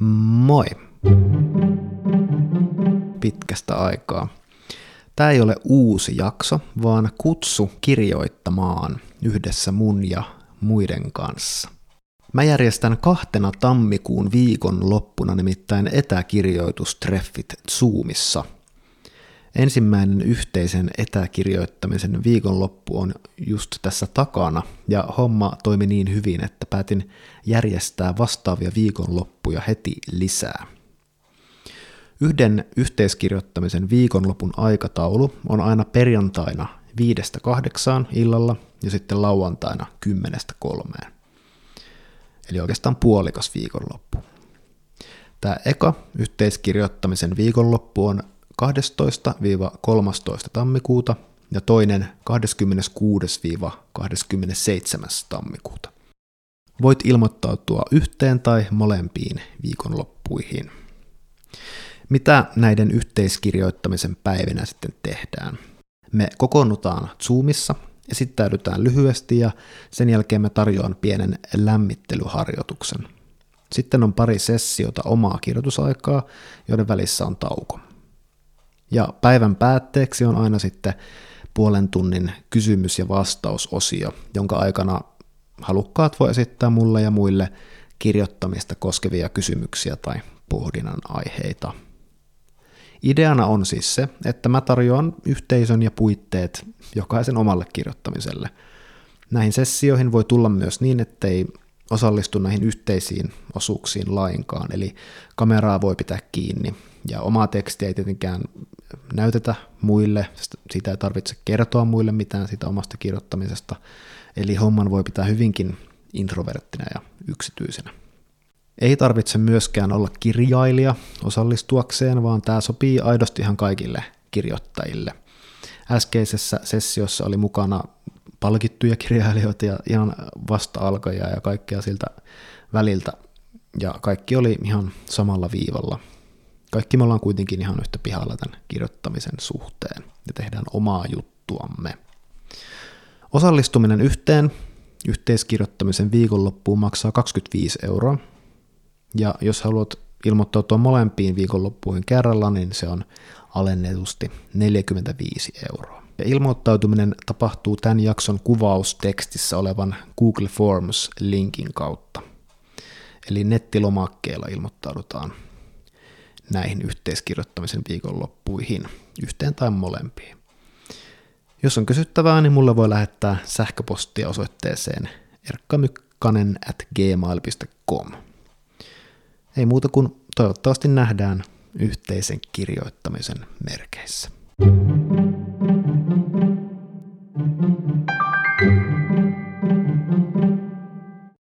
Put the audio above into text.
Moi! Pitkästä aikaa. Tämä ei ole uusi jakso, vaan kutsu kirjoittamaan yhdessä mun ja muiden kanssa. Mä järjestän kahtena tammikuun viikon loppuna nimittäin etäkirjoitustreffit Zoomissa – Ensimmäinen yhteisen etäkirjoittamisen viikonloppu on just tässä takana, ja homma toimi niin hyvin, että päätin järjestää vastaavia viikonloppuja heti lisää. Yhden yhteiskirjoittamisen viikonlopun aikataulu on aina perjantaina viidestä kahdeksaan illalla ja sitten lauantaina kymmenestä kolmeen. Eli oikeastaan puolikas viikonloppu. Tämä eka yhteiskirjoittamisen viikonloppu on 12-13 tammikuuta ja toinen 26-27 tammikuuta. Voit ilmoittautua yhteen tai molempiin viikonloppuihin. Mitä näiden yhteiskirjoittamisen päivinä sitten tehdään? Me kokoonnutaan Zoomissa, esittäydytään lyhyesti ja sen jälkeen me tarjoan pienen lämmittelyharjoituksen. Sitten on pari sessiota omaa kirjoitusaikaa, joiden välissä on tauko. Ja päivän päätteeksi on aina sitten puolen tunnin kysymys- ja vastausosio, jonka aikana halukkaat voi esittää mulle ja muille kirjoittamista koskevia kysymyksiä tai pohdinnan aiheita. Ideana on siis se, että mä tarjoan yhteisön ja puitteet jokaisen omalle kirjoittamiselle. Näihin sessioihin voi tulla myös niin, ettei osallistu näihin yhteisiin osuuksiin lainkaan, eli kameraa voi pitää kiinni ja omaa tekstiä ei tietenkään näytetä muille, siitä ei tarvitse kertoa muille mitään siitä omasta kirjoittamisesta, eli homman voi pitää hyvinkin introverttina ja yksityisenä. Ei tarvitse myöskään olla kirjailija osallistuakseen, vaan tämä sopii aidosti ihan kaikille kirjoittajille. Äskeisessä sessiossa oli mukana palkittuja kirjailijoita ja ihan vasta-alkajia ja kaikkea siltä väliltä, ja kaikki oli ihan samalla viivalla kaikki me ollaan kuitenkin ihan yhtä pihalla tämän kirjoittamisen suhteen ja tehdään omaa juttuamme. Osallistuminen yhteen yhteiskirjoittamisen viikonloppuun maksaa 25 euroa. Ja jos haluat ilmoittautua molempiin viikonloppuihin kerralla, niin se on alennetusti 45 euroa. Ja ilmoittautuminen tapahtuu tämän jakson kuvaustekstissä olevan Google Forms-linkin kautta. Eli nettilomakkeella ilmoittaudutaan näihin yhteiskirjoittamisen viikonloppuihin, yhteen tai molempiin. Jos on kysyttävää, niin mulle voi lähettää sähköpostia osoitteeseen erkkamykkanen at gmail.com. Ei muuta kuin toivottavasti nähdään yhteisen kirjoittamisen merkeissä. you